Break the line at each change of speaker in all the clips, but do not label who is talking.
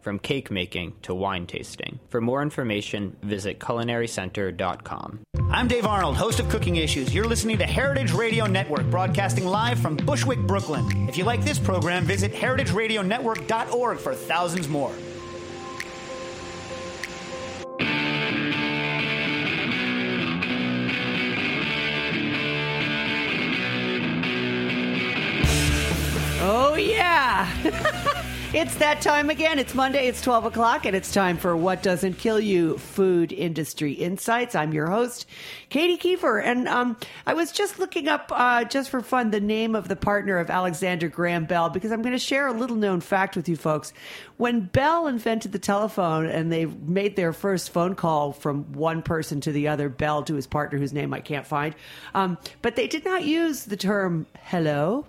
from cake making to wine tasting. For more information, visit culinarycenter.com.
I'm Dave Arnold, host of Cooking Issues. You're listening to Heritage Radio Network, broadcasting live from Bushwick, Brooklyn. If you like this program, visit heritageradionetwork.org for thousands more.
Oh, yeah. It's that time again. It's Monday, it's 12 o'clock, and it's time for What Doesn't Kill You Food Industry Insights. I'm your host, Katy Keiffer. And um, I was just looking up, uh, just for fun, the name of the partner of Alexander Graham Bell, because I'm going to share a little known fact with you folks. When Bell invented the telephone and they made their first phone call from one person to the other, Bell to his partner, whose name I can't find, um, but they did not use the term hello.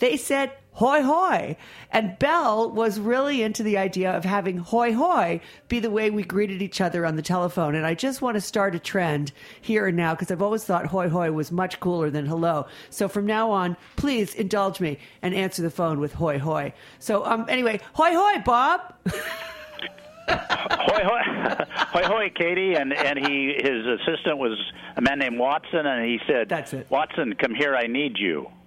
They said hoy hoy. And Bell was really into the idea of having hoy hoy be the way we greeted each other on the telephone. And I just want to start a trend here and now because I've always thought hoy hoy was much cooler than hello. So from now on, please indulge me and answer the phone with hoy hoy. So um, anyway, hoy hoy, Bob.
hoy hoy, hoy hoy, Katy, and and he his assistant was a man named Watson, and he said,
"That's it,
Watson, come here, I need you."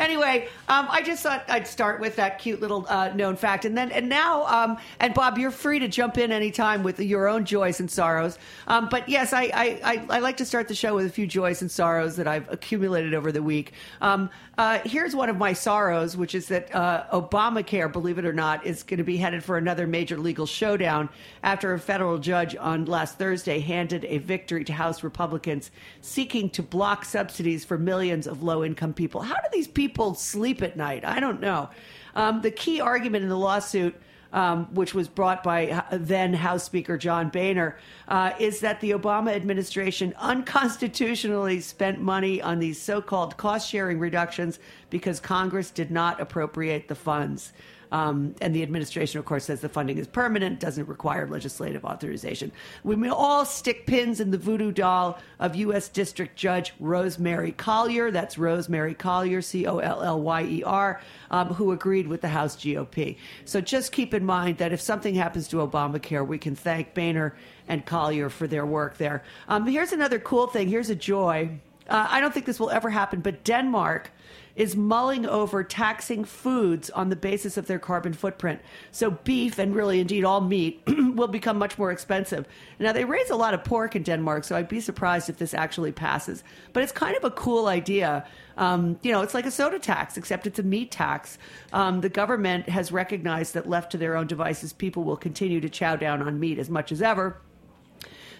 Anyway, um, I just thought I'd start with that cute little uh, known fact, and then and now, um, and Bob, you're free to jump in anytime with your own joys and sorrows. Um, but yes, I, I, I, I, like to start the show with a few joys and sorrows that I've accumulated over the week. Um, uh, here's one of my sorrows, which is that uh, Obamacare, believe it or not, is going to be headed for another major legal showdown after a federal judge on last Thursday handed a victory to House Republicans seeking to block subsidies for millions of low income people. How do these people sleep at night? I don't know. Um, the key argument in the lawsuit um, which was brought by then House Speaker John Boehner, uh, is that the Obama administration unconstitutionally spent money on these so called cost sharing reductions because Congress did not appropriate the funds. Um, and the administration, of course, says the funding is permanent, doesn't require legislative authorization. We may all stick pins in the voodoo doll of U.S. District Judge Rosemary Collyer. That's Rosemary Collyer, C O L L Y E R, um, who agreed with the House GOP. So just keep in mind that if something happens to Obamacare, we can thank Boehner and Collyer for their work there. Um, here's another cool thing. Here's a joy. Uh, I don't think this will ever happen, but Denmark is mulling over taxing foods on the basis of their carbon footprint. So beef and really indeed all meat will become much more expensive. Now they raise a lot of pork in Denmark, so I'd be surprised if this actually passes. But it's kind of a cool idea. Um, you know, it's like a soda tax, except it's a meat tax. Um, the government has recognized that left to their own devices, people will continue to chow down on meat as much as ever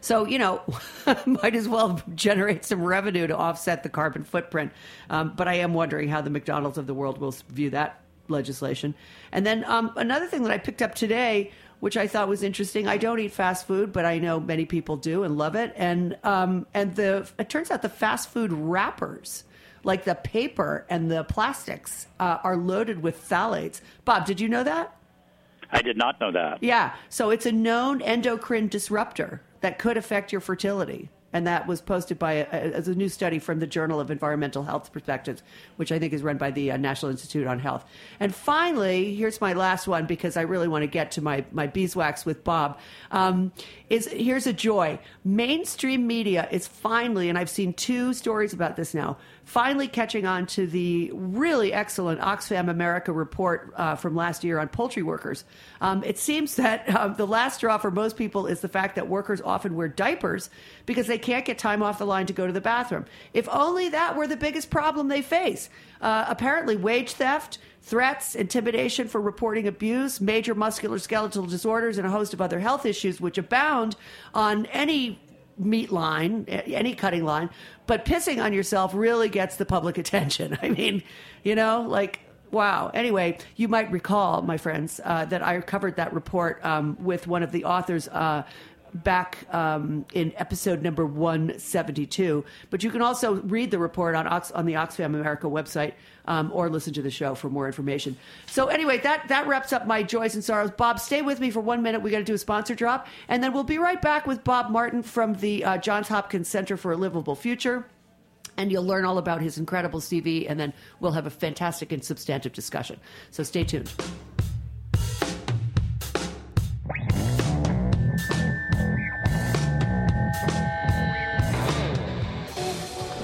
so, you know, might as well generate some revenue to offset the carbon footprint. Um, but I am wondering how the McDonald's of the world will view that legislation. And then um, another thing that I picked up today, which I thought was interesting. I don't eat fast food, but I know many people do and love it. And um, and the it turns out the fast food wrappers, like the paper and the plastics, uh, are loaded with phthalates. Bob, did you know that?
I did not know that.
Yeah, so it's a known endocrine disruptor that could affect your fertility. And that was posted by a, as a new study from the Journal of Environmental Health Perspectives, which I think is run by the uh, National Institute on Health. And finally, here's my last one because I really want to get to my, my beeswax with Bob. Um, is here's a joy. Mainstream media is finally, and I've seen two stories about this now, finally catching on to the really excellent Oxfam America report uh, from last year on poultry workers. Um, it seems that um, the last straw for most people is the fact that workers often wear diapers because they can't get time off the line to go to the bathroom. If only that were the biggest problem they face. Uh, apparently, wage theft, threats, intimidation for reporting abuse, major musculoskeletal disorders, and a host of other health issues which abound on any meat line, any cutting line, but pissing on yourself really gets the public attention. I mean, you know, like Wow. Anyway, you might recall, my friends, uh, that I covered that report um, with one of the authors. Uh, back um, in episode number 172. But you can also read the report on Ox- on the Oxfam America website um, or listen to the show for more information. So anyway, that that wraps up my joys and sorrows. Bob, stay with me for one minute. We got to do a sponsor drop, and then we'll be right back with Bob Martin from the uh, Johns Hopkins Center for a Livable Future and you'll learn all about his incredible CV, and then we'll have a fantastic and substantive discussion. So stay tuned.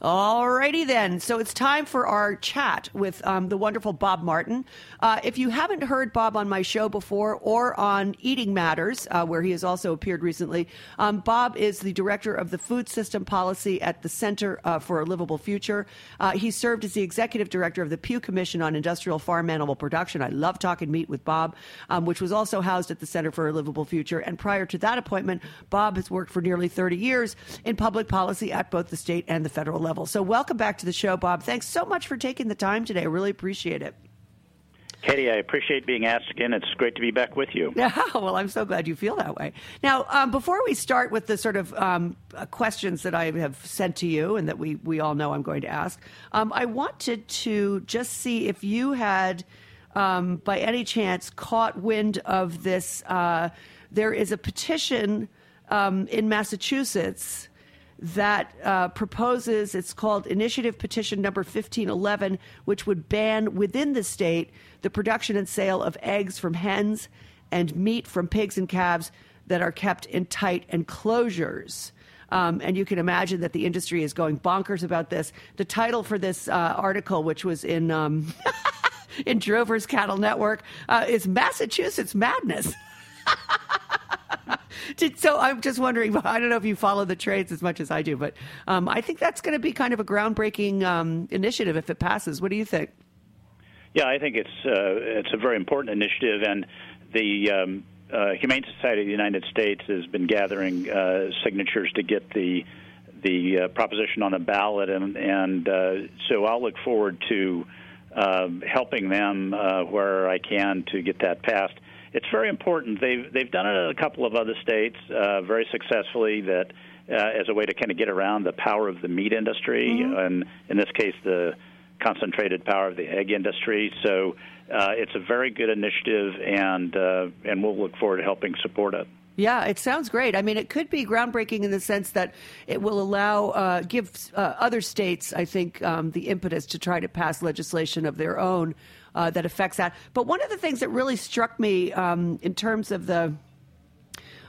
Alrighty then. So it's time for our chat with um, the wonderful Bob Martin. Uh, if you haven't heard Bob on my show before or on Eating Matters, uh, where he has also appeared recently, um, Bob is the director of the food system policy at the Center uh, for a Livable Future. Uh, he served as the executive director of the Pew Commission on Industrial Farm Animal Production. I love talking meat with Bob, um, which was also housed at the Center for a Livable Future. And prior to that appointment, Bob has worked for nearly 30 years in public policy at both the state and the federal level level. So, welcome back to the show, Bob. Thanks so much for taking the time today. I really appreciate it.
Katy, I appreciate being asked again. It's great to be back with you.
Yeah, well, I'm so glad you feel that way. Now, um, before we start with the sort of um, uh, questions that I have sent to you and that we, we all know I'm going to ask, um, I wanted to just see if you had, um, by any chance, caught wind of this. Uh, there is a petition um, in Massachusetts that uh, proposes, it's called Initiative Petition Number 1511, which would ban within the state the production and sale of eggs from hens and meat from pigs and calves that are kept in tight enclosures. Um, and you can imagine that the industry is going bonkers about this. The title for this uh, article, which was in um, in Drover's Cattle Network, uh, is Massachusetts Madness. so I'm just wondering. I don't know if you follow the trades as much as I do, but um, I think that's going to be kind of a groundbreaking um, initiative if it passes. What do you think?
Yeah, I think it's uh, it's a very important initiative, and the um, uh, Humane Society of the United States has been gathering uh, signatures to get the the uh, proposition on the ballot, and and uh, so I'll look forward to uh, helping them where I can to get that passed it's very important. They've they've done it in a couple of other states uh, very successfully. That uh, as a way to kind of get around the power of the meat industry, mm-hmm. and in this case, the concentrated power of the egg industry. So uh, it's a very good initiative, and uh, and we'll look forward to helping support it.
Yeah, it sounds great. I mean, it could be groundbreaking in the sense that it will allow, uh, give uh, other states, I think, um, the impetus to try to pass legislation of their own uh, that affects that. But one of the things that really struck me um, in terms of the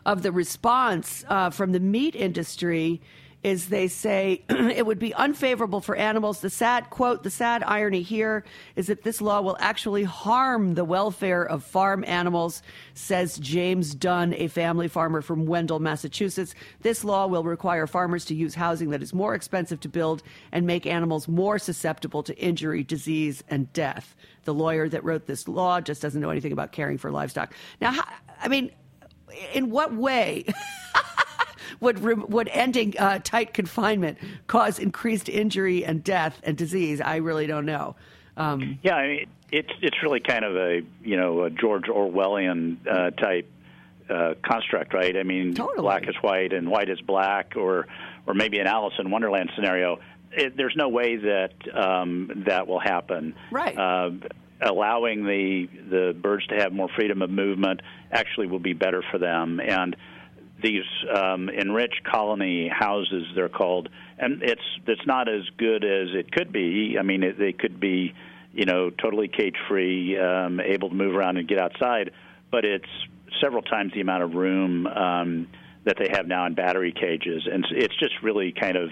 of the response uh, from the meat industry is they say it would be unfavorable for animals. The sad quote, the sad irony here is that this law will actually harm the welfare of farm animals, says James Dunn, a family farmer from Wendell, Massachusetts. This law will require farmers to use housing that is more expensive to build and make animals more susceptible to injury, disease, and death. The lawyer that wrote this law just doesn't know anything about caring for livestock. Now, I mean, in what way? would would ending uh, tight confinement cause increased injury and death and disease? I really don't know.
Um, yeah, I mean, it's it's really kind of a you know a George Orwellian uh, type uh, construct, right? I mean,
totally.
black is white and white is black, or or maybe an Alice in Wonderland scenario. It, there's no way that um, that will happen.
Right.
Uh, allowing the the birds to have more freedom of movement actually will be better for them. And these um, enriched colony houses, they're called, and it's it's not as good as it could be. I mean, it, they could be, you know, totally cage free, um, able to move around and get outside, but it's several times the amount of room um, that they have now in battery cages, and it's just really kind of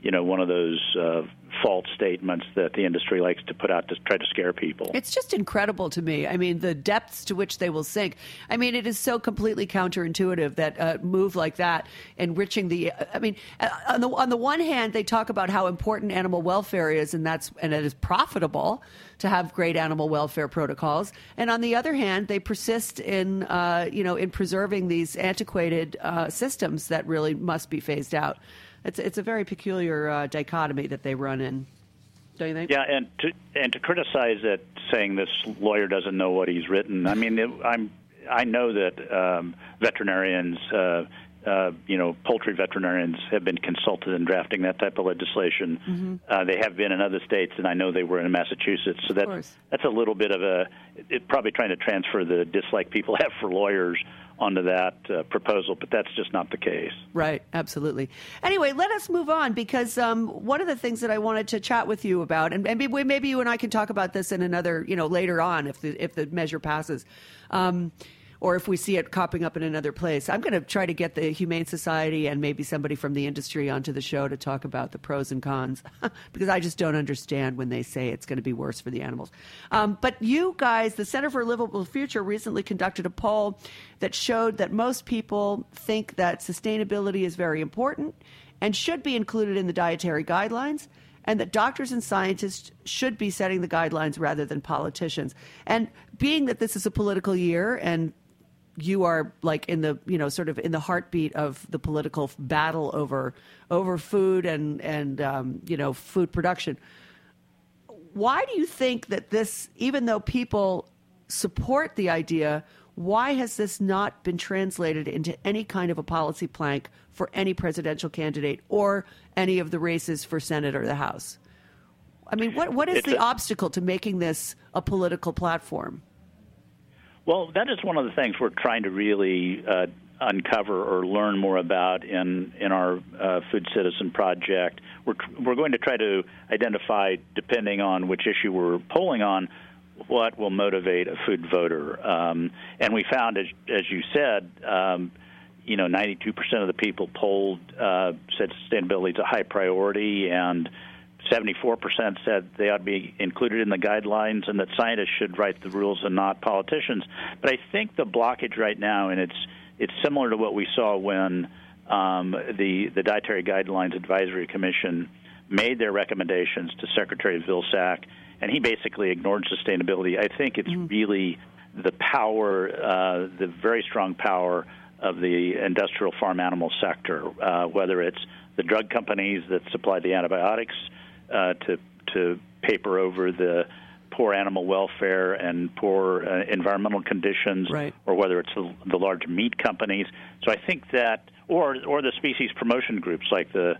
you know one of those uh, false statements that the industry likes to put out to try to scare people.
It's just incredible to me. I mean, the depths to which they will sink. I mean, it is so completely counterintuitive that a move like that, enriching the. I mean, uh, on the on the one hand, they talk about how important animal welfare is, and that's and it is profitable to have great animal welfare protocols. And on the other hand, they persist in uh, you know in preserving these antiquated uh, systems that really must be phased out. It's it's a very peculiar uh, dichotomy that they run in. Don't you think?
Yeah, and to and to criticize it, saying this lawyer doesn't know what he's written. I mean, it, I'm I know that um, veterinarians. Uh, uh, you know, poultry veterinarians have been consulted in drafting that type of legislation. Mm-hmm. Uh, they have been in other states, and I know they were in Massachusetts. So that's that's a little bit of a it, probably trying to transfer the dislike people have for lawyers onto that uh, proposal, but that's just not the case.
Right, absolutely. Anyway, let us move on because um, one of the things that I wanted to chat with you about, and, and maybe, maybe you and I can talk about this in another, you know, later on if the if the measure passes. Um, or if we see it popping up in another place. I'm going to try to get the Humane Society and maybe somebody from the industry onto the show to talk about the pros and cons because I just don't understand when they say it's going to be worse for the animals. Um, but you guys, the Center for a Livable Future recently conducted a poll that showed that most people think that sustainability is very important and should be included in the dietary guidelines and that doctors and scientists should be setting the guidelines rather than politicians. And being that this is a political year and you are like in the you know sort of in the heartbeat of the political battle over over food and and um, you know food production. Why do you think that this, even though people support the idea, why has this not been translated into any kind of a policy plank for any presidential candidate or any of the races for Senate or the House? I mean, what what is it's the a- obstacle to making this a political platform?
Well, that is one of the things we're trying to really uh, uncover or learn more about in in our uh, Food Citizen project. We're we're going to try to identify, depending on which issue we're polling on, what will motivate a food voter. Um, and we found, as as you said. Um, you know, 92% of the people polled uh, said sustainability is a high priority, and 74% said they ought to be included in the guidelines and that scientists should write the rules and not politicians. But I think the blockage right now, and it's it's similar to what we saw when um, the the Dietary Guidelines Advisory Commission made their recommendations to Secretary Vilsack, and he basically ignored sustainability. I think it's mm-hmm. really the power, uh, the very strong power of the industrial farm animal sector, uh, whether it's the drug companies that supply the antibiotics uh, to to paper over the poor animal welfare and poor uh, environmental conditions,
right.
or whether it's the, the large meat companies. So I think that, or or the species promotion groups like the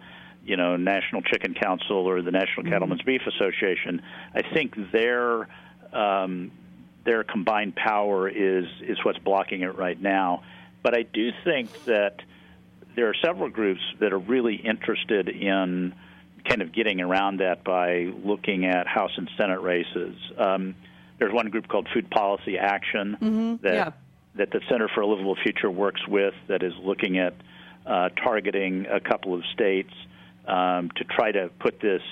you know National Chicken Council or the National mm-hmm. Cattlemen's Beef Association. I think their um, their combined power is is what's blocking it right now. But I do think that there are several groups that are really interested in kind of getting around that by looking at House and Senate races. Um, there's one group called Food Policy Action
mm-hmm.
that
yeah.
that the Center for a Livable Future works with that is looking at uh, targeting a couple of states um, to try to put this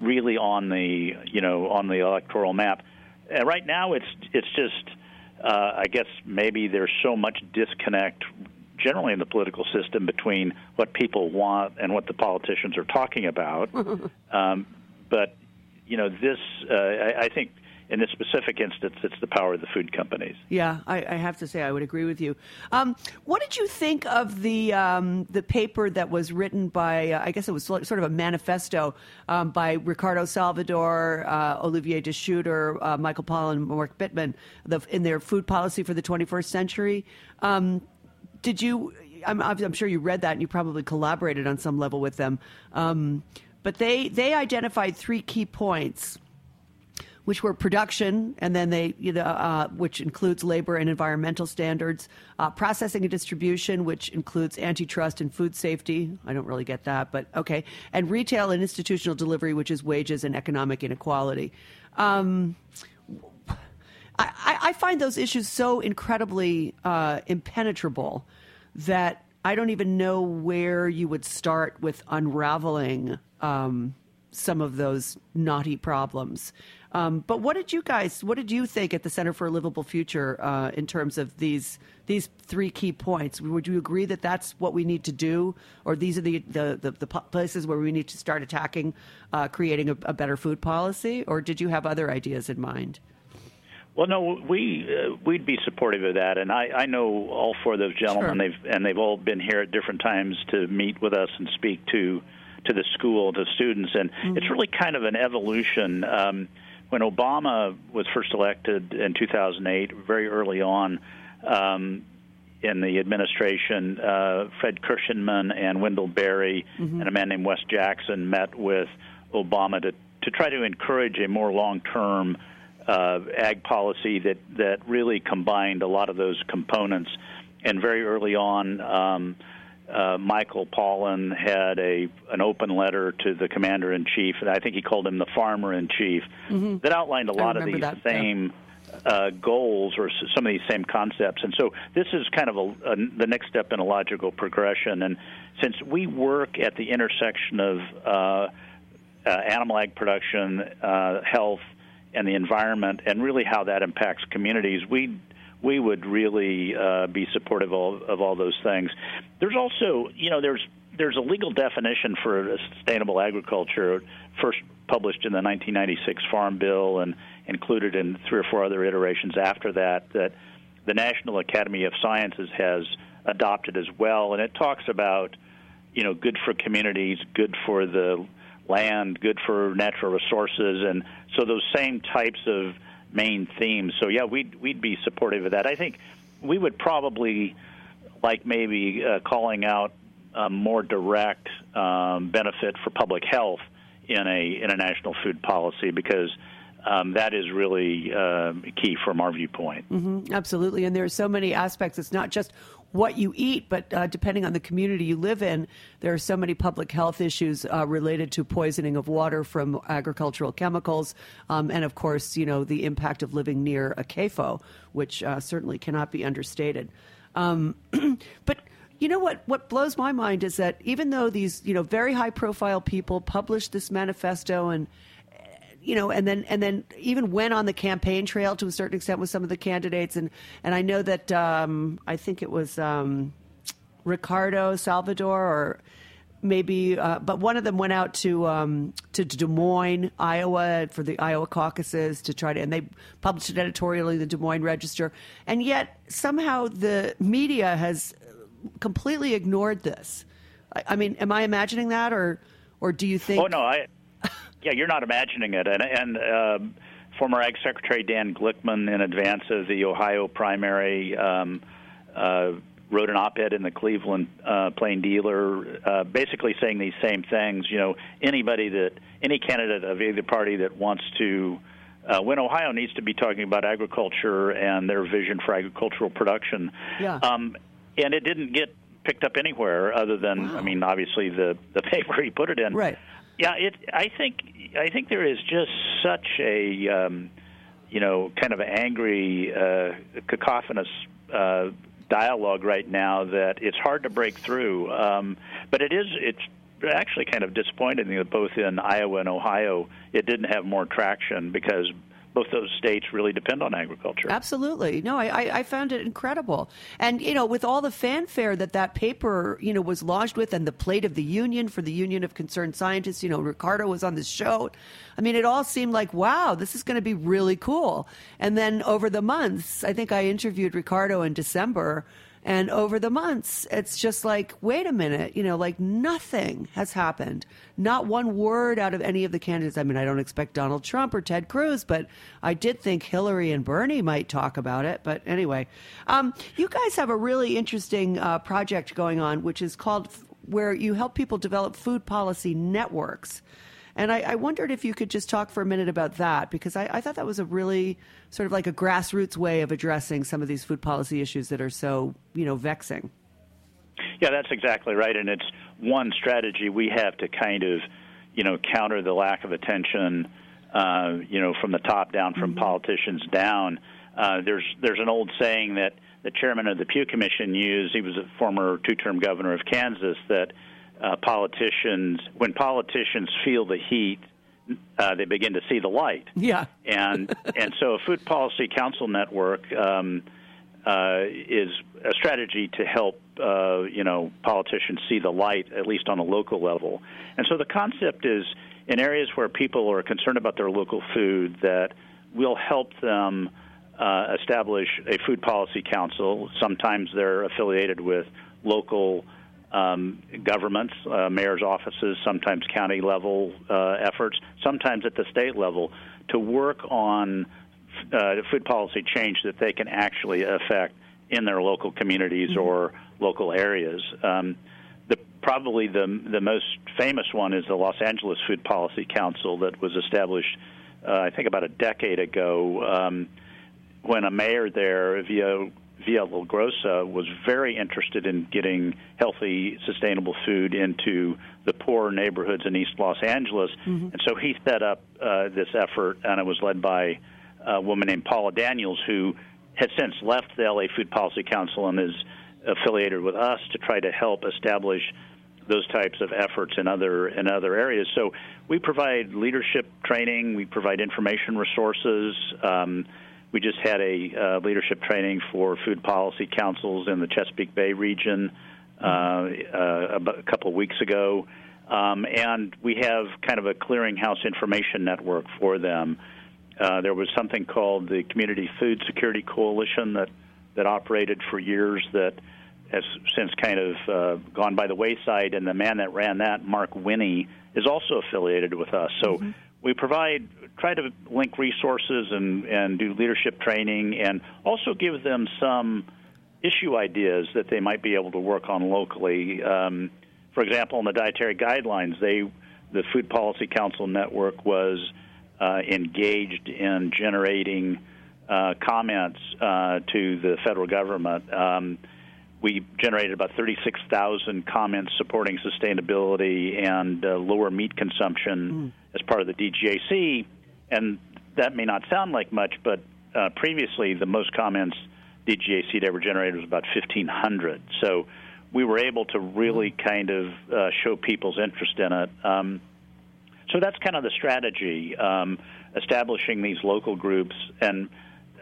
really on the you know on the electoral map. And right now, it's it's just uh, I guess maybe there's so much disconnect generally in the political system between what people want and what the politicians are talking about. um, but you know, this uh, I, I think in this specific instance, it's the power of the food companies.
Yeah, I, I have to say I would agree with you. Um, what did you think of the um, the paper that was written by? Uh, I guess it was sort of a manifesto um, by Ricardo Salvador, uh, Olivier De Schutter, uh, Michael Pollan, and Mark Bittman the, in their food policy for the 21st century. Did you? I'm, I'm, sure you read that and you probably collaborated on some level with them. Um, but they they identified three key points which were production, and then they, you know, uh, which includes labor and environmental standards, uh, processing and distribution, which includes antitrust and food safety. I don't really get that, but okay, and retail and institutional delivery, which is wages and economic inequality. Um, I, I, find those issues so incredibly uh, impenetrable that I don't even know where you would start with unraveling um, some of those knotty problems. Um, but what did you guys, what did you think at the Center for a Livable Future uh, in terms of these these three key points? Would you agree that that's what we need to do, or these are the the, the, the places where we need to start attacking, uh, creating a, a, better food policy, or did you have other ideas in mind?
Well, no, we uh, we'd be supportive of that, and I, I know all four of those gentlemen. Sure. They've and they've all been here at different times to meet with us and speak to to the school to students, and mm-hmm. it's really kind of an evolution. Um, when Obama was first elected in 2008, very early on um, in the administration, uh, Fred Kirschenman and Wendell Berry mm-hmm. and a man named Wes Jackson met with Obama to, to try to encourage a more long term uh, ag policy that, that really combined a lot of those components. And very early on, um, uh, Michael Pollan had a an open letter to the commander in chief, and I think he called him the farmer in chief, mm-hmm. that outlined a lot of these that, same yeah. uh, goals or some of these same concepts. And so this is kind of a, a, the next step in a logical progression. And since we work at the intersection of uh, uh animal ag production, uh, health, and the environment, and really how that impacts communities, we we would really uh, be supportive of, of all those things. There's also, you know, there's there's a legal definition for sustainable agriculture, first published in the 1996 Farm Bill and included in three or four other iterations after that, that the National Academy of Sciences has adopted as well, and it talks about, you know, good for communities, good for the land, good for natural resources, and so those same types of main themes. So yeah, we'd we'd be supportive of that. I think we would probably like maybe uh, calling out a more direct um, benefit for public health in a international food policy because um, that is really uh, key from our viewpoint.
Mm-hmm, absolutely, and there are so many aspects. It's not just what you eat, but uh, depending on the community you live in, there are so many public health issues uh, related to poisoning of water from agricultural chemicals, um, and of course, you know the impact of living near a CAFO, which uh, certainly cannot be understated. Um, but you know what? What blows my mind is that even though these you know very high profile people published this manifesto and you know, and then and then even went on the campaign trail to a certain extent with some of the candidates, and and I know that um, I think it was um, Ricardo Salvador or maybe, uh, but one of them went out to um, to Des Moines, Iowa, for the Iowa caucuses to try to, and they published an editorial in the Des Moines Register, and yet somehow the media has completely ignored this. I, I mean, am I imagining that, or or do you think?
Oh no, I yeah, you're not imagining it. And, and uh, former Ag Secretary Dan Glickman, in advance of the Ohio primary, um, uh, wrote an op-ed in the Cleveland uh, Plain Dealer, uh, basically saying these same things. You know, anybody that any candidate of either party that wants to uh, win Ohio needs to be talking about agriculture and their vision for agricultural production.
Yeah.
Um, and it didn't get picked up anywhere other than, wow. I mean, obviously the the paper he put it in.
Right.
Yeah, it. I think I think there is just such a um, you know kind of angry, uh, cacophonous uh, dialogue right now that it's hard to break through. Um, but it is it's actually kind of disappointing that both in Iowa and Ohio it didn't have more traction because both those states really depend on agriculture.
Absolutely. No, I, I found it incredible. And, you know, with all the fanfare that that paper, you know, was lodged with and the plate of the union for the Union of Concerned Scientists, you know, Ricardo was on the show. I mean, it all seemed like, wow, this is going to be really cool. And then over the months, I think I interviewed Ricardo in December and over the months, it's just like, wait a minute, you know, like nothing has happened. Not one word out of any of the candidates. I mean, I don't expect Donald Trump or Ted Cruz, but I did think Hillary and Bernie might talk about it. But anyway, um, you guys have a really interesting uh, project going on, which is called where you help people develop food policy networks. And I, I, wondered if you could just talk for a minute about that because I, I, thought that was a really sort of like a grassroots way of addressing some of these food policy issues that are so you know vexing.
Yeah, that's exactly right, and it's one strategy we have to kind of you know counter the lack of attention uh, you know from the top down, from mm-hmm. politicians down. Uh, there's there's an old saying that the chairman of the Pew Commission used. He was a former two-term governor of Kansas. That uh, politicians, when politicians feel the heat, uh, they begin to see the light.
Yeah.
and and so a food policy council network um, uh, is a strategy to help uh, you know politicians see the light at least on a local level. And so the concept is in areas where people are concerned about their local food that we'll help them uh, establish a food policy council. Sometimes they're affiliated with local um, governments, uh, mayor's offices, sometimes county level uh, efforts, sometimes at the state level, to work on uh, food policy change that they can actually affect in their local communities mm-hmm. or local areas. Um, the, probably the the most famous one is the Los Angeles Food Policy Council that was established, uh, I think, about a decade ago. Um, when a mayor there, via Villaraigosa was very interested in getting healthy, sustainable food into the poor neighborhoods in East Los Angeles, mm-hmm. and so he set up uh, this effort, and it was led by a woman named Paula Daniels, who has since left the LA Food Policy Council and is affiliated with us to try to help establish those types of efforts in other in other areas. So we provide leadership training, we provide information resources. Um, we just had a uh, leadership training for food policy councils in the Chesapeake Bay region uh, uh, a couple of weeks ago. Um, and we have kind of a clearinghouse information network for them. Uh, there was something called the Community Food Security Coalition that, that operated for years that has since kind of uh, gone by the wayside, and the man that ran that, Mark Winne, is also affiliated with us. So mm-hmm. We provide try to link resources and, and do leadership training and also give them some issue ideas that they might be able to work on locally. Um, for example, in the dietary guidelines, they the Food Policy Council Network was uh, engaged in generating uh, comments uh, to the federal government. Um, we generated about 36,000 comments supporting sustainability and uh, lower meat consumption mm. as part of the DGAC and that may not sound like much, but uh, previously the most comments DGAC had ever generated was about 1,500. So we were able to really kind of uh, show people's interest in it. Um, so that's kind of the strategy, um, establishing these local groups. And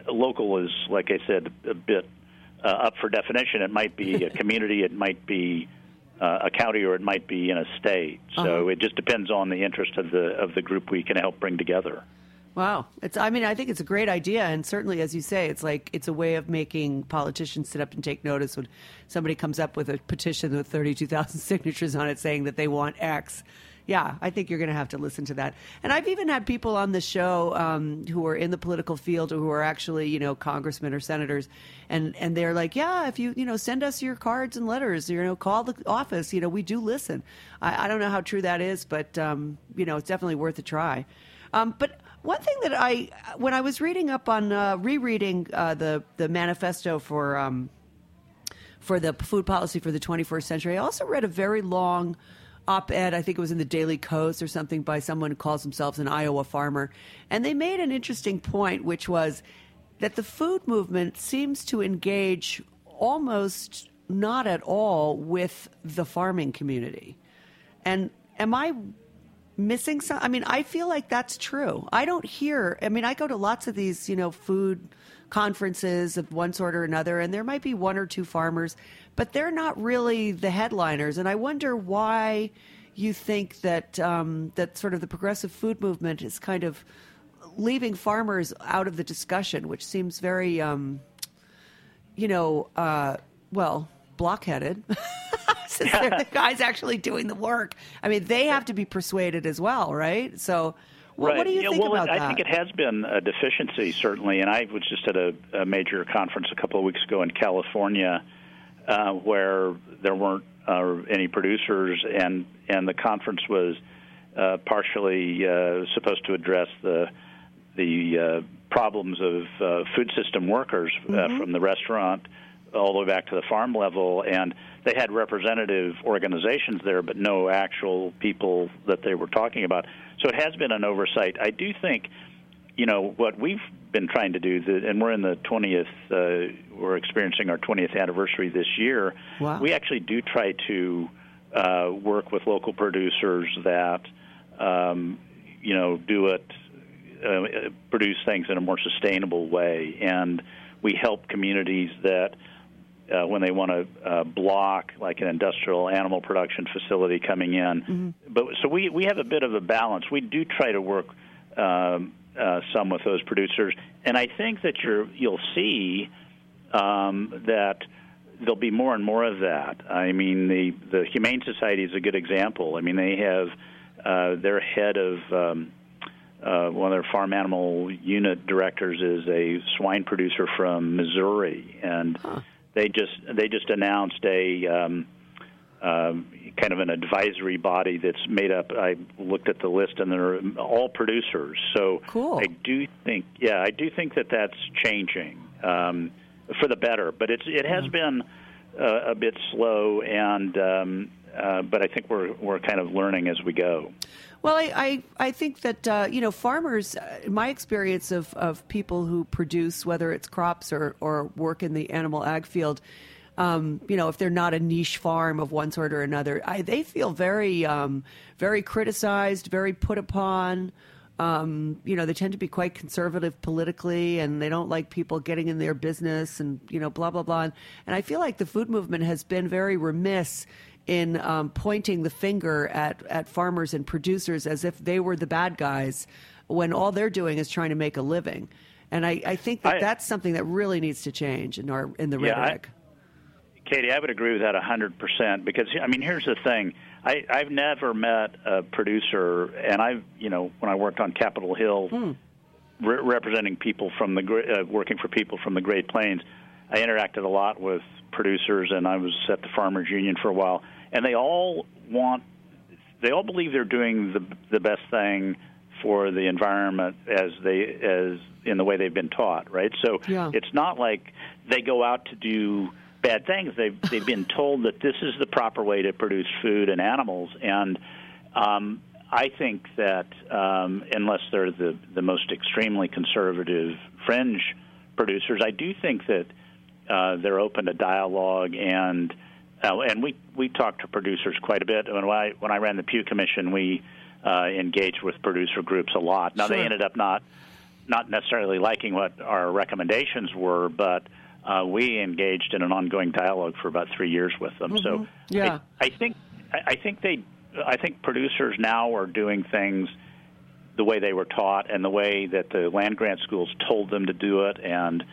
local is, like I said, a bit uh, up for definition. It might be a community, it might be uh, a county, or it might be in a state. So uh-huh. it just depends on the interest of the of the group we can help bring together.
Wow. It's I mean, I think it's a great idea and certainly as you say, it's like it's a way of making politicians sit up and take notice when somebody comes up with a petition with 32,000 signatures on it saying that they want X. Yeah, I think you're going to have to listen to that. And I've even had people on the show um, who are in the political field or who are actually, you know, congressmen or senators, and and they're like, yeah, if you, you know, send us your cards and letters, you know, call the office, you know, we do listen. I, I don't know how true that is, but um, you know, it's definitely worth a try. Um, but one thing that I, when I was reading up on uh, rereading uh, the the manifesto for um, for the food policy for the 21st century, I also read a very long op-ed. I think it was in the Daily Kos or something by someone who calls themselves an Iowa farmer, and they made an interesting point, which was that the food movement seems to engage almost not at all with the farming community. And am I missing some? I mean, I feel like that's true. I don't hear. I mean, I go to lots of these, you know, food conferences of one sort or another, and there might be one or two farmers, but they're not really the headliners. And I wonder why you think that um, that sort of the progressive food movement is kind of leaving farmers out of the discussion, which seems very, um, you know, uh, well, blockheaded. Since they're the guys actually doing the work. I mean, they have to be persuaded as well, right? So, well,
right.
what do you
yeah,
think
well,
about
I
that?
think it has been a deficiency, certainly. And I was just at a, a major conference a couple of weeks ago in California uh, where there weren't uh, any producers, and, and the conference was uh, partially uh, supposed to address the the uh, problems of uh, food system workers uh,
Mm-hmm.
from the restaurant all the way back to the farm level, and they had representative organizations there, but no actual people that they were talking about. So it has been an oversight. I do think, you know, what we've been trying to do, and we're in the 20th, uh, we're experiencing our 20th anniversary this year.
Wow.
We actually do try to uh, work with local producers that, um, you know, do it uh, produce things in a more sustainable way. And we help communities that, uh, when they want to uh, block like an industrial animal production facility coming in. But so we we have a bit of a balance. We do try to work um, uh, some with those producers, and I think that you're you'll see um, that there'll be more and more of that. I mean, the the Humane Society is a good example. I mean, they have uh, their head of um, uh, one of their farm animal unit directors is a swine producer from Missouri, and they just they just announced a um, um, kind of an advisory body that's made up. I looked at the list, and they're all producers. So
Cool.
I do think, yeah, I do think that that's changing um, for the better. But it's it has been uh, a bit slow, and um, uh, but I think we're we're kind of learning as we go.
Well, I, I, I think that, uh, you know, farmers, uh, my experience of, of people who produce, whether it's crops or, or work in the animal ag field, um, you know, if they're not a niche farm of one sort or another, I, they feel very, um, very criticized, very put upon. Um, you know, they tend to be quite conservative politically, and they don't like people getting in their business, and you know, blah blah blah. And, and I feel like the food movement has been very remiss in um, pointing the finger at, at farmers and producers as if they were the bad guys when all they're doing is trying to make a living. And I, I think that
I-
that's something that really needs to change in our in the
Yeah, I-
rhetoric.
Katy, I would agree with that 100% because, I mean, here's the thing. I, I've never met a producer, and I've, you know, when I worked on Capitol Hill re- representing people from the, uh, working for people from the Great Plains, I interacted a lot with producers, and I was at the Farmers Union for a while, and they all want, they all believe they're doing the, the best thing for the environment as they as in the way they've been taught, right? So
Yeah.
it's not like they go out to do bad things. They've they've been told that this is the proper way to produce food and animals, and um, I think that um, unless they're the the most extremely conservative fringe producers, I do think that uh, they're open to dialogue and. Uh, and we we talk to producers quite a bit. When I when I ran the Pew Commission, we uh, engaged with producer groups a lot. Now they ended up not not necessarily liking what our recommendations were, but uh, we engaged in an ongoing dialogue for about three years with them. So
Mm-hmm. Yeah.
I, I think I think they I think producers now are doing things the way they were taught and the way that the land grant schools told them to do it and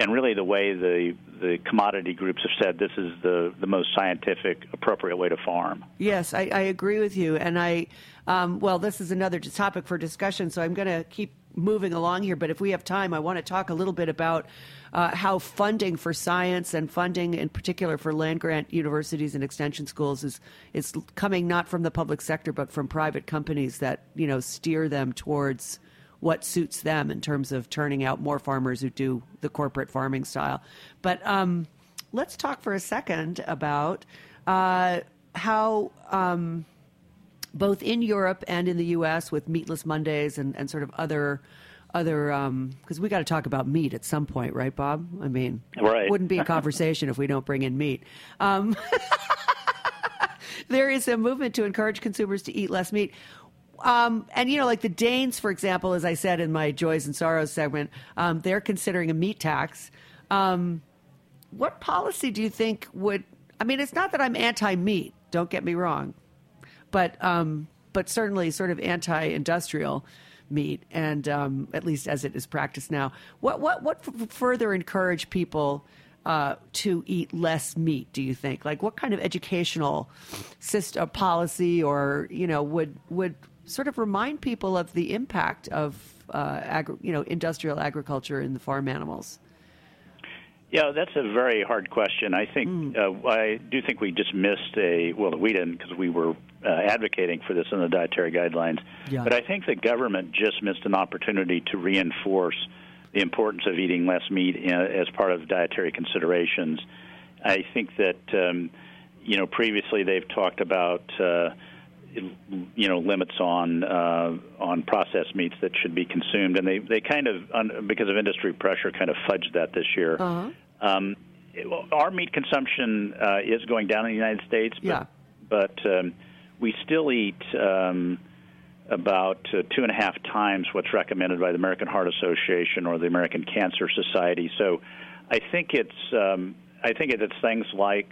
and really the way the the commodity groups have said this is the the most scientific appropriate way to farm.
Yes, I, I agree with you. And I, um, well, this is another topic for discussion, so I'm going to keep moving along here. But if we have time, I want to talk a little bit about uh, how funding for science and funding, in particular for land grant universities and extension schools, is is coming not from the public sector but from private companies that you know steer them towards what suits them in terms of turning out more farmers who do the corporate farming style. But um, let's talk for a second about uh, how. Um, both in Europe and in the U.S. with Meatless Mondays and, and sort of other other because we got to talk about meat at some point, right, Bob? I mean,
Right.
wouldn't be a conversation if we don't bring in meat. Um, there is a movement to encourage consumers to eat less meat. Um, and you know, like the Danes, for example, as I said in my joys and sorrows segment, um, they're considering a meat tax. Um, what policy do you think would? I mean, it's not that I'm anti-meat. Don't get me wrong, but um, but certainly sort of anti-industrial meat, and um, at least as it is practiced now. What what what f- further encourage people? Uh, to eat less meat, do you think? Like, what kind of educational system, policy, or you know, would would sort of remind people of the impact of uh, agri- you know industrial agriculture in the farm animals?
Yeah, that's a very hard question. I think mm. uh, I do think we just missed a well, we didn't because we were uh, advocating for this in the dietary guidelines. Yeah. But I think the government just missed an opportunity to reinforce the importance of eating less meat as part of dietary considerations. I think that um, you know previously they've talked about. Uh, you know limits on uh, on processed meats that should be consumed, and they they kind of because of industry pressure kind of fudged that this year. Uh-huh. Um, our meat consumption uh, is going down in the United States, but,
yeah.
but um, we still eat um, about uh, two and a half times what's recommended by the American Heart Association or the American Cancer Society. So, I think it's um, I think it's things like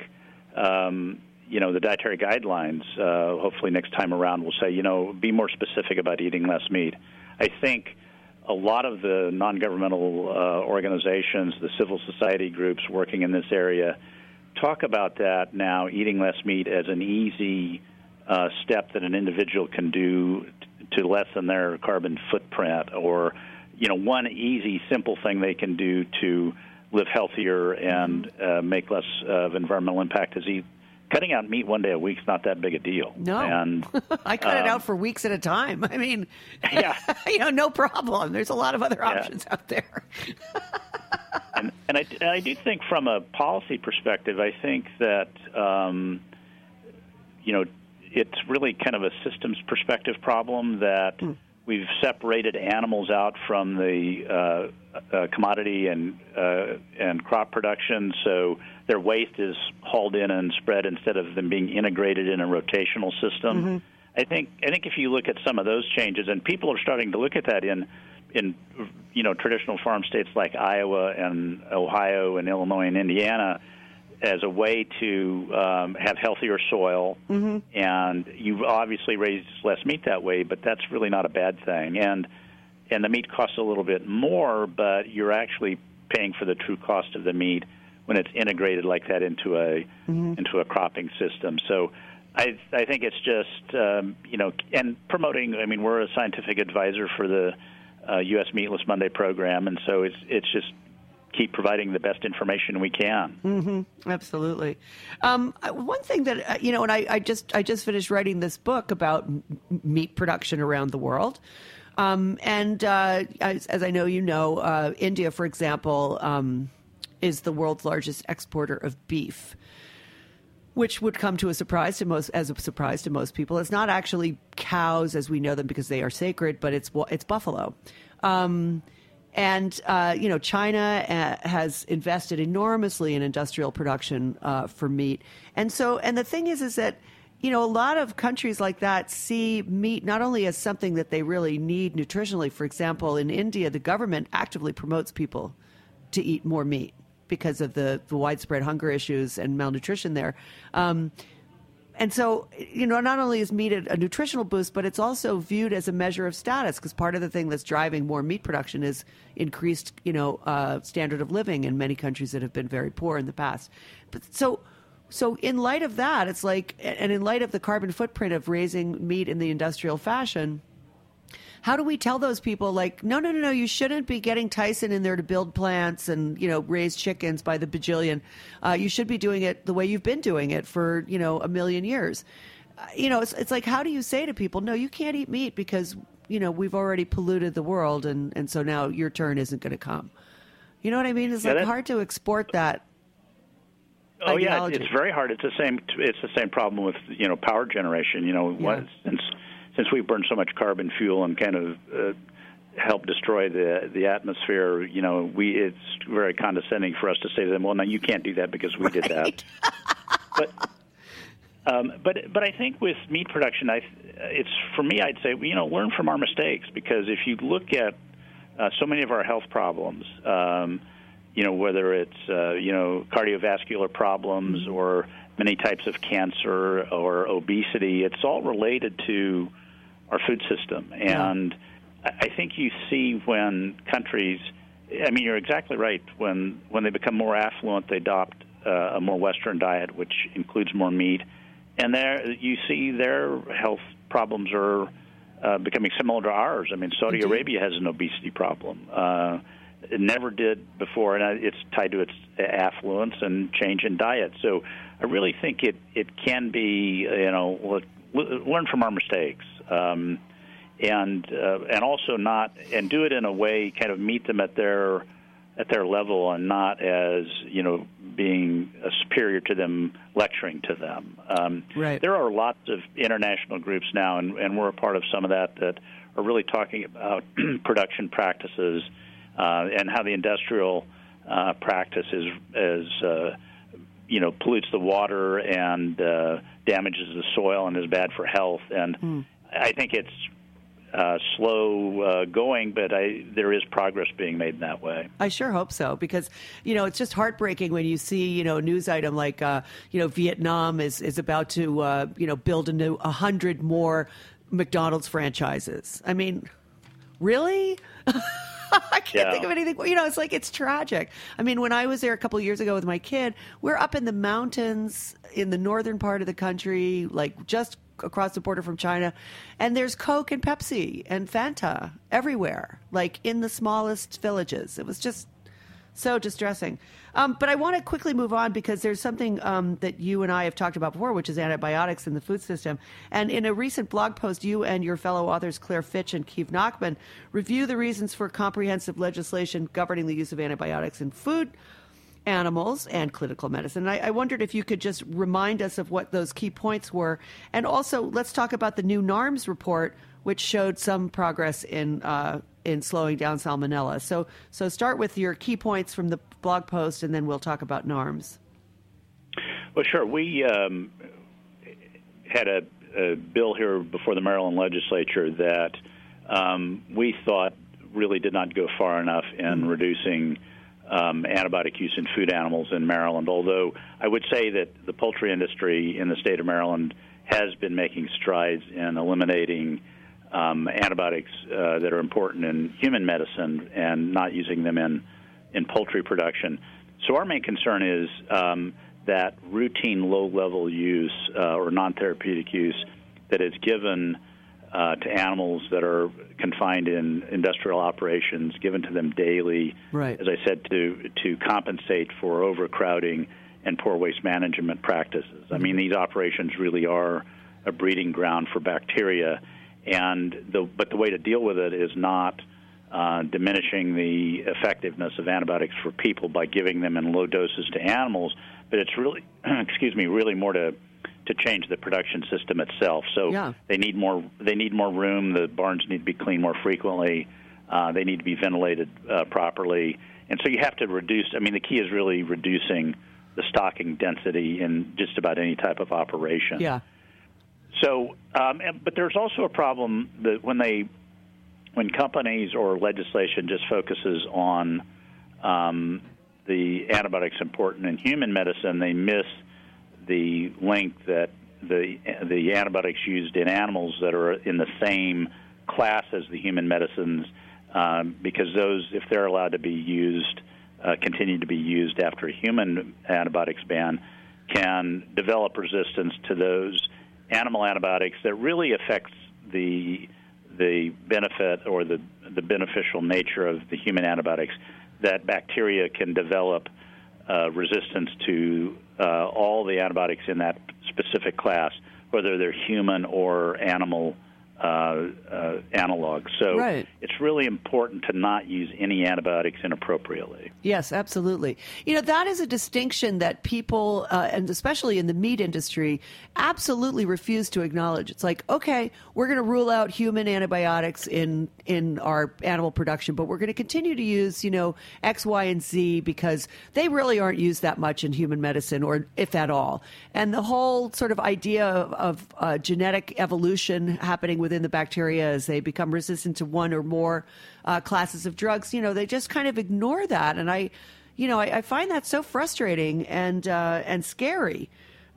um, you know the dietary guidelines. Uh, hopefully, next time around, will say you know be more specific about eating less meat. I think a lot of the non-governmental uh, organizations, the civil society groups working in this area, talk about that now. Eating less meat as an easy uh, step that an individual can do t- to lessen their carbon footprint, or you know one easy, simple thing they can do to live healthier and uh, make less of environmental impact is eat cutting out meat one day a week is not that big a deal.
No,
and
I cut um, it out for weeks at a time. I mean,
yeah,
you know, no problem. There's a lot of other options
yeah.
out there.
and, and I, and I do think, from a policy perspective, I think that um, you know it's really kind of a systems perspective problem that. Mm we've separated animals out from the uh, uh, commodity and uh, and crop production, so their waste is hauled in and spread instead of them being integrated in a rotational system. Mm-hmm. I think I think if you look at some of those changes, and people are starting to look at that in in you know traditional farm states like Iowa and Ohio and Illinois and Indiana as a way to um, have healthier soil, mm-hmm. and you've obviously raise less meat that way. But that's really not a bad thing, and and the meat costs a little bit more, but you're actually paying for the true cost of the meat when it's integrated like that into a mm-hmm. into a cropping system. So. I, I think it's just um, you know and promoting. I mean, we're a scientific advisor for the uh, U.S. Meatless Monday program, and so it's it's just keep providing the best information we can.
Mm-hmm. Absolutely. Um, one thing that uh, you know, and I, I, just I just finished writing this book about meat production around the world. Um, and uh, as, as, I know you know, uh, India, for example, um, is the world's largest exporter of beef which would come to a surprise to most as a surprise to most people. It's not actually cows as we know them because they are sacred, but it's it's buffalo. Um, and uh, you know, China uh, has invested enormously in industrial production uh, for meat, and so and the thing is, is that you know a lot of countries like that see meat not only as something that they really need nutritionally. For example, in India, the government actively promotes people to eat more meat because of the, the widespread hunger issues and malnutrition there. Um, and so, you know, not only is meat a, a, nutritional boost, but it's also viewed as a measure of status because part of the thing that's driving more meat production is increased, you know, uh, standard of living in many countries that have been very poor in the past. But so, so in light of that, it's like, and in light of the carbon footprint of raising meat in the industrial fashion, how do we tell those people like no no no no you shouldn't be getting tyson in there to build plants and you know raise chickens by the bajillion uh, you should be doing it the way you've been doing it for you know a million years uh, you know it's, it's like how do you say to people no you can't eat meat because you know we've already polluted the world and and so now your turn isn't going to come you know what i mean it's
yeah,
like hard to export that
Oh
ideology.
yeah, it's very hard. It's the same. It's the same problem with you know power generation. You know, yeah. since since we burn so much carbon fuel and kind of uh, help destroy the the atmosphere, you know, we it's very condescending for us to say to them, "Well, no, you can't do that because we
right.
did that." but Um, but but I think with meat production, I it's for me. I'd say you know learn from our mistakes because if you look at uh, so many of our health problems, um, you know whether it's uh, you know cardiovascular problems or many types of cancer or obesity, it's all related to our food system. And. I think you see when countries, I mean, you're exactly right. When when they become more affluent, they adopt uh, a more Western diet, which includes more meat, and there you see their health problems are uh, becoming similar to ours. I mean, Saudi Indeed. Arabia has an obesity problem. Uh, it never did before, and it's tied to its affluence and change in diet. So I really think it it can be you know learn from our mistakes. Um, and uh, and also not and do it in a way kind of meet them at their at their level and not as you know being superior to them lecturing to them.
Um, right.
there are lots of international groups now and, and we're a part of some of that that are really talking about production practices uh, and how the industrial uh, practice is is uh, you know pollutes the water and uh, damages the soil and is bad for health. And mm. I think it's uh, slow uh, going, but I, there is progress being made in that way.
I sure hope so because you know it's just heartbreaking when you see you know a news item like uh, you know Vietnam is is about to uh, you know build a new a hundred more McDonald's franchises. I mean, really? I can't yeah. think of anything. You know, it's like it's tragic. I mean, when I was there a couple years ago with my kid, we're up in the mountains in the northern part of the country, like just across the border from China, and there's Coke and Pepsi and Fanta everywhere, like in the smallest villages. It was just so distressing. Um, but I want to quickly move on because there's something um, that you and I have talked about before, which is antibiotics in the food system. And in a recent blog post, you and your fellow authors Claire Fitch and Keeve Nachman review the reasons for comprehensive legislation governing the use of antibiotics in food animals and clinical medicine. I, I, wondered if you could just remind us of what those key points were. And also, let's talk about the new NARMS report, which showed some progress in. Uh, in slowing down salmonella. So, so start with your key points from the blog post, and then we'll talk about NARMS.
Well, sure. We um, had a, a, bill here before the Maryland legislature that um, we thought really did not go far enough in reducing um, antibiotic use in food animals in Maryland. Although I would say that the poultry industry in the state of Maryland has been making strides in eliminating um, antibiotics uh, that are important in human medicine and not using them in in poultry production. So our main concern is um, that routine low-level use uh, or non-therapeutic use that is given uh, to animals that are confined in industrial operations, given to them daily,
right.
as I said, to to compensate for overcrowding and poor waste management practices. I mean, these operations really are a breeding ground for bacteria, and the but the way to deal with it is not uh, diminishing the effectiveness of antibiotics for people by giving them in low doses to animals, but it's really, excuse me, really more to to change the production system itself. So
yeah.
they need more they need more room. The barns need to be cleaned more frequently. Uh, they need to be ventilated uh, properly, and so you have to reduce. I mean, the key is really reducing the stocking density in just about any type of operation.
Yeah.
So, um, and, but there's also a problem that when they when companies or legislation just focuses on um, the antibiotics important in human medicine, they miss the link that the the antibiotics used in animals that are in the same class as the human medicines, um, because those, if they're allowed to be used, uh, continue to be used after a human antibiotics ban, can develop resistance to those animal antibiotics that really affects the the benefit or the the beneficial nature of the human antibiotics. That bacteria can develop uh, resistance to uh, all the antibiotics in that specific class, whether they're human or animal uh, uh, analog. So
Right.
it's really important to not use any antibiotics inappropriately.
Yes, absolutely. You know, that is a distinction that people, uh, and especially in the meat industry, absolutely refuse to acknowledge. It's like, okay, we're going to rule out human antibiotics in in our animal production, but we're going to continue to use, you know, X, Y, and Z because they really aren't used that much in human medicine, or if at all. And the whole sort of idea of, of uh, genetic evolution happening within the bacteria as they become resistant to one or more uh, classes of drugs, you know, they just kind of ignore that. And I, you know, I, I find that so frustrating and uh, and scary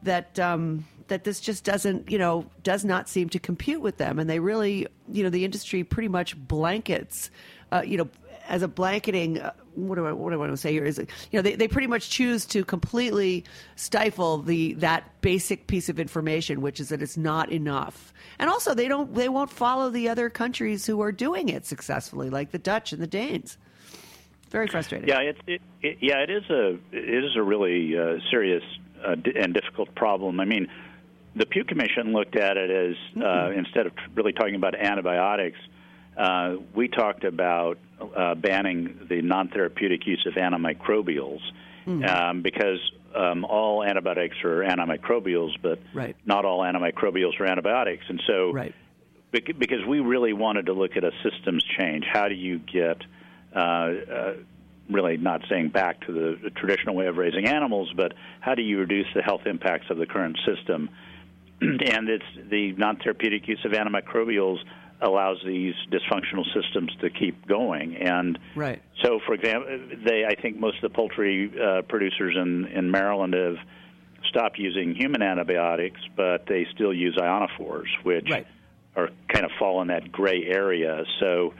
that um, that this just doesn't, you know, does not seem to compute with them. And they really, you know, the industry pretty much blankets, uh, you know, as a blanketing. What do I what do I want to say here is, you know, they, they pretty much choose to completely stifle the that basic piece of information, which is that it's not enough. And also, they don't they won't follow the other countries who are doing it successfully, like the Dutch and the Danes. Very frustrating.
Yeah, it, it, it yeah it is a it is a really uh, serious uh, and difficult problem. I mean, the Pew Commission looked at it as uh, instead of really talking about antibiotics, uh, we talked about uh, banning the non-therapeutic use of antimicrobials um, because um, all antibiotics are antimicrobials, but
Right.
not all antimicrobials are antibiotics, and so
Right.
because we really wanted to look at a systems change. How do you get uh, uh, really not saying back to the, the traditional way of raising animals, but how do you reduce the health impacts of the current system? and it's the non-therapeutic use of antimicrobials allows these dysfunctional systems to keep going. And
Right.
so, for example, they I think most of the poultry uh, producers in in Maryland have stopped using human antibiotics, but they still use ionophores, which
Right.
are kind of fall in that gray area. So,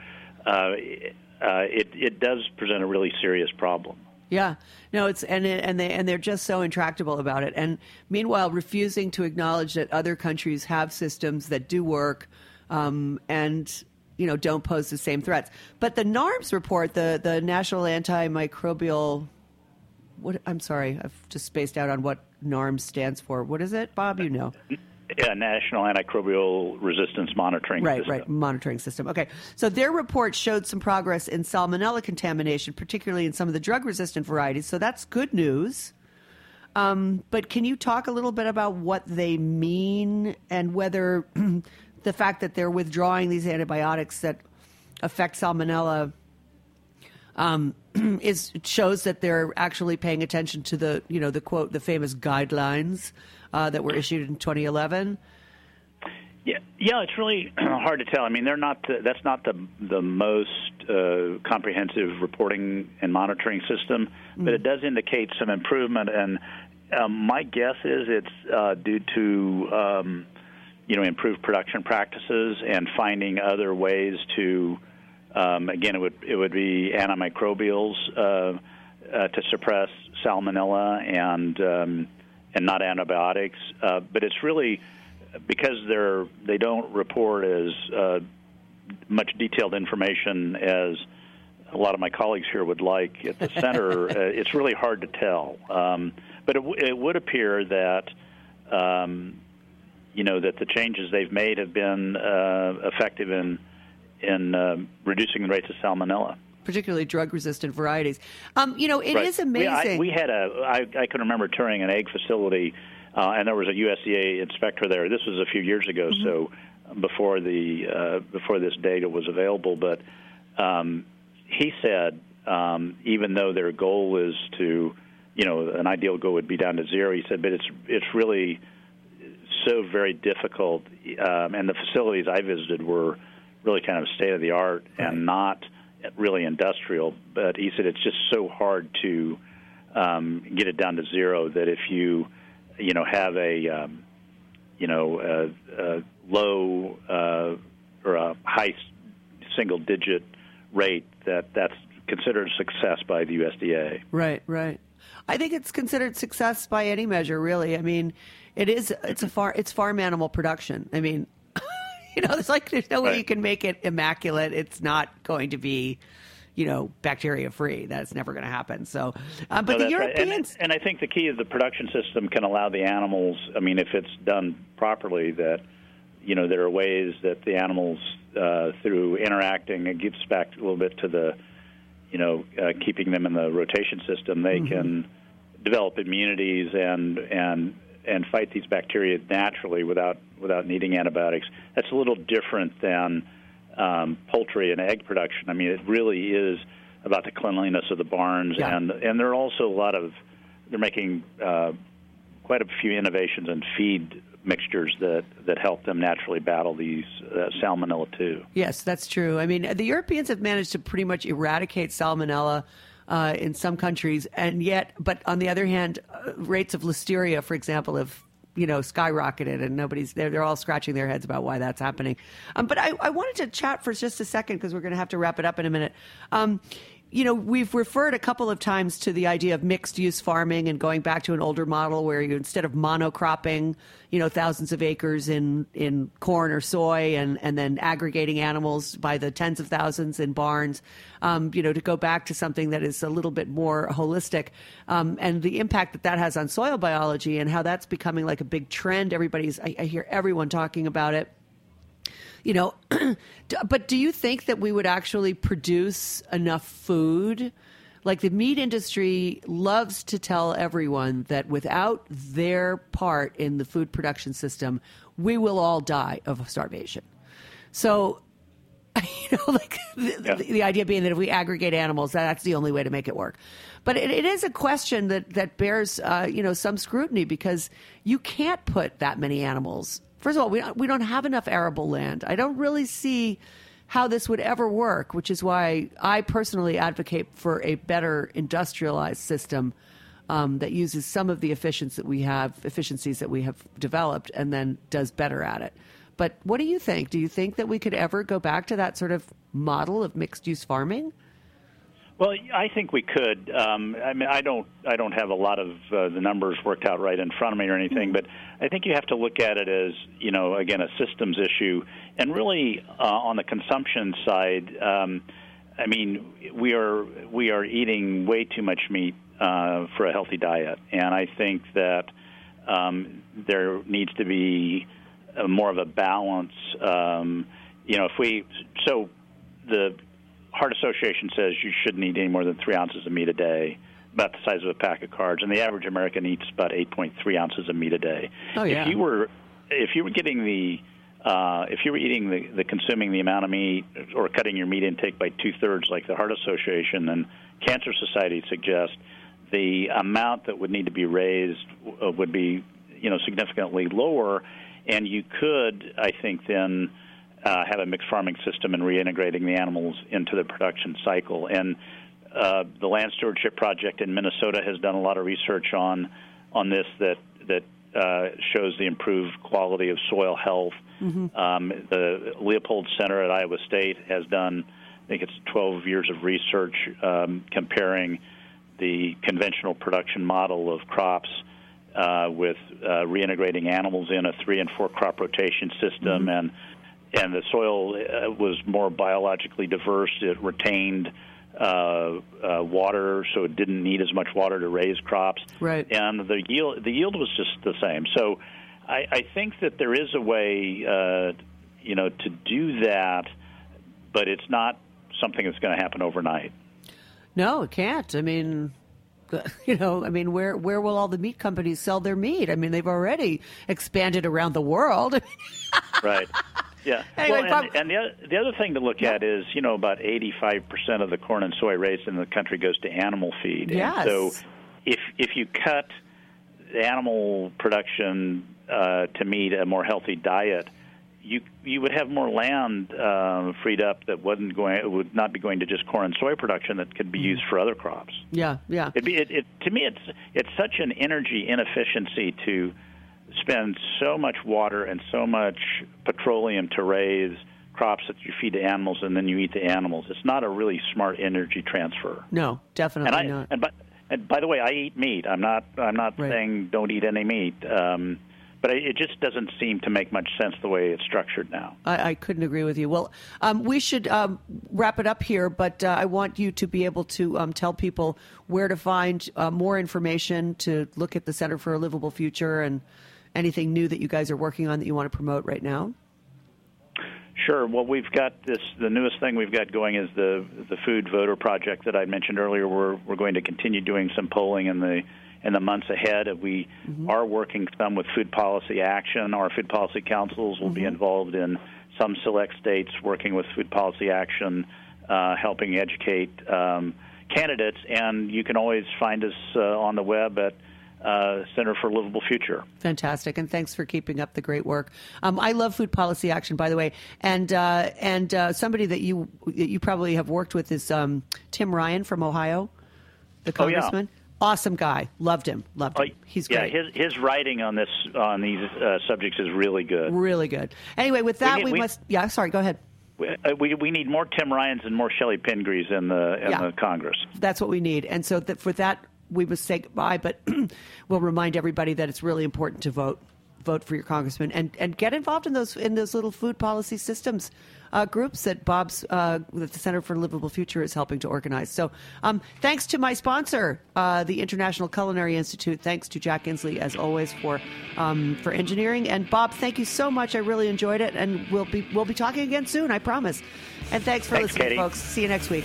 uh, uh, it it does present a really serious problem.
Yeah, no, it's and it- and they and they're just so intractable about it, and meanwhile refusing to acknowledge that other countries have systems that do work, um, and you know don't pose the same threats. But the NARMS report, the the National Antimicrobial, what I'm sorry, I've just spaced out on what NARMS stands for. What is it, Bob? You know.
Yeah, National Antimicrobial Resistance Monitoring
Right,
System.
right. Monitoring system. Okay. So their report showed some progress in salmonella contamination, particularly in some of the drug resistant varieties. So that's good news. Um, but can you talk a little bit about what they mean and whether the fact that they're withdrawing these antibiotics that affect salmonella um, is shows that they're actually paying attention to the you know the quote the famous guidelines uh, that were issued in 2011.
Yeah, yeah, it's really hard to tell. I mean, they're not. The, that's not the the most uh, comprehensive reporting and monitoring system, but it does indicate some improvement. And um, my guess is it's uh, due to um, you know improved production practices and finding other ways to. Um, again, it would it would be antimicrobials uh, uh, to suppress salmonella and um, and not antibiotics. Uh, but it's really because they're they don't report as uh, much detailed information as a lot of my colleagues here would like at the center. uh, it's really hard to tell, um, but it, w- it would appear that um, you know that the changes they've made have been uh, effective in in uh, reducing the rates of salmonella.
particularly drug resistant varieties. Um, you know, it is
Right.
amazing.
We, I, we had a. I, I can remember touring an egg facility, uh, and there was a USDA inspector there. This was a few years ago,
Mm-hmm.
so before the uh, before this data was available. But um, he said, um, even though their goal is to, you know, an ideal goal would be down to zero. He said, but it's it's really so very difficult, um, and the facilities I visited were really kind of state of the art and not really industrial. But he said it's just so hard to um, get it down to zero that if you, you know, have a, um, you know, a, a low uh, or a high single digit rate, that that's considered a success by the USDA.
right, right. I think it's considered success by any measure. Really, I mean, it is. It's a far. It's farm animal production. I mean, you know, it's like there's no way you can make it immaculate. It's not going to be. You know, bacteria free. That's never going to happen. So, uh, but
No,
the
that's right. And-
Europeans,
and, I think the key is the production system can allow the animals. I mean, if it's done properly, that you know, there are ways that the animals, uh, through interacting, it gives back a little bit to the, you know, uh, keeping them in the rotation system. They mm-hmm. can develop immunities and and and fight these bacteria naturally without without needing antibiotics. That's a little different than um, poultry and egg production. I mean, it really is about the cleanliness of the barns, yeah. and and there are also a lot of they're making uh, quite a few innovations in feed mixtures that that help them naturally battle these uh, salmonella too.
Yes, that's true. I mean, the Europeans have managed to pretty much eradicate salmonella. Uh, in some countries, and yet, but on the other hand, uh, rates of listeria, for example, have you know skyrocketed and nobody's they're, they're all scratching their heads about why that's happening. Um, but I, I wanted to chat for just a second because we're going to have to wrap it up in a minute. Um, you know, we've referred a couple of times to the idea of mixed use farming and going back to an older model where you instead of monocropping, you know, thousands of acres in, in corn or soy and, and then aggregating animals by the tens of thousands in barns, um, you know, to go back to something that is a little bit more holistic. Um, and the impact that that has on soil biology and how that's becoming like a big trend. Everybody's, I, I hear everyone talking about it you know, but do you think that we would actually produce enough food? Like the meat industry loves to tell everyone that without their part in the food production system, we will all die of starvation. So, you know, like the, yeah. the, the idea being that if we aggregate animals, that's the only way to make it work. But it, it is a question that that bears, uh, you know, some scrutiny because you can't put that many animals First of all, we we don't have enough arable land. I don't really see how this would ever work, which is why I personally advocate for a better industrialized system um, that uses some of the efficiencies that we have, efficiencies that we have developed, and then does better at it. But what do you think? Do you think that we could ever go back to that sort of model of mixed use farming?
Well, I think we could. Um, I mean, I don't. I don't have a lot of uh, the numbers worked out right in front of me or anything, but I think you have to look at it as you know, again, a systems issue, and really uh, on the consumption side. Um, I mean, we are we are eating way too much meat uh, for a healthy diet, and I think that um, there needs to be a, more of a balance. Um, you know, if we so the Heart Association says you shouldn't eat any more than three ounces of meat a day, about the size of a pack of cards, and the average American eats about 8.3 ounces of meat a day.
Oh yeah.
If you were if you were getting the uh, if you were eating the, the consuming the amount of meat or cutting your meat intake by two thirds, like the Heart Association and Cancer Society suggest, the amount that would need to be raised uh, would be you know significantly lower, and you could, I think, then uh, have a mixed farming system and reintegrating the animals into the production cycle. And uh, the Land Stewardship Project in Minnesota has done a lot of research on on this that that uh, shows the improved quality of soil health. Mm-hmm. Um, the Leopold Center at Iowa State has done, I think it's 12 years of research um, comparing the conventional production model of crops uh, with uh, reintegrating animals in a three and four crop rotation system mm-hmm. and and the soil uh, was more biologically diverse. It retained uh, uh, water, so it didn't need as much water to raise crops.
Right.
And the yield the yield was just the same. So I, I think that there is a way, uh, you know, to do that, but it's not something that's going to happen overnight.
No, it can't. I mean, you know, I mean, where where will all the meat companies sell their meat? I mean, they've already expanded around the world.
right. Yeah.
Anyway,
well, and, and the, other, the other thing to look yeah. at is, you know, about 85% of the corn and soy raised in the country goes to animal feed.
Yes.
And so if if you cut animal production uh, to meet a more healthy diet, you you would have more land uh, freed up that wasn't going would not be going to just corn and soy production that could be mm-hmm. used for other crops.
Yeah, yeah.
It'd be it, it to me it's it's such an energy inefficiency to spend so much water and so much petroleum to raise crops that you feed the animals and then you eat the animals. It's not a really smart energy transfer.
No, definitely
and I,
not.
And by, and by the way, I eat meat. I'm not. I'm not right. saying don't eat any meat. Um, but it just doesn't seem to make much sense the way it's structured now.
I, I couldn't agree with you. Well, um, we should um, wrap it up here, but uh, I want you to be able to um, tell people where to find uh, more information to look at the Center for a Livable Future and anything new that you guys are working on that you want to promote right now?
Sure. Well, we've got this. The newest thing we've got going is the the food voter project that I mentioned earlier. We're we're going to continue doing some polling in the in the months ahead. We mm-hmm. are working some with Food Policy Action. Our Food Policy Councils will mm-hmm. be involved in some select states working with Food Policy Action, uh, helping educate um, candidates. And you can always find us uh, on the web at uh, Center for Livable Future.
Fantastic, and thanks for keeping up the great work. Um, I love food policy action, by the way, and uh, and uh, somebody that you that you probably have worked with is um, Tim Ryan from Ohio, the congressman.
Oh, yeah.
Awesome guy, loved him, loved him. He's great.
Yeah, his his writing on this on these uh, subjects is really good.
Really good. Anyway, with that, we, we, we must. Yeah, sorry. Go ahead.
Uh, we, we need more Tim Ryans and more Chellie Pingrees in the in yeah. the Congress.
That's what we need, and so that for that we must say goodbye, but we'll remind everybody that it's really important to vote vote for your congressman and, and get involved in those in those little food policy systems uh, groups that Bob's uh, that the Center for Livable Future is helping to organize. So, um, thanks to my sponsor, uh, the International Culinary Institute. Thanks to Jack Inslee, as always, for um, for engineering. And Bob, thank you so much. I really enjoyed it, and we'll be we'll be talking again soon. I promise. And thanks for
thanks,
listening,
Katy.
folks. See you next week.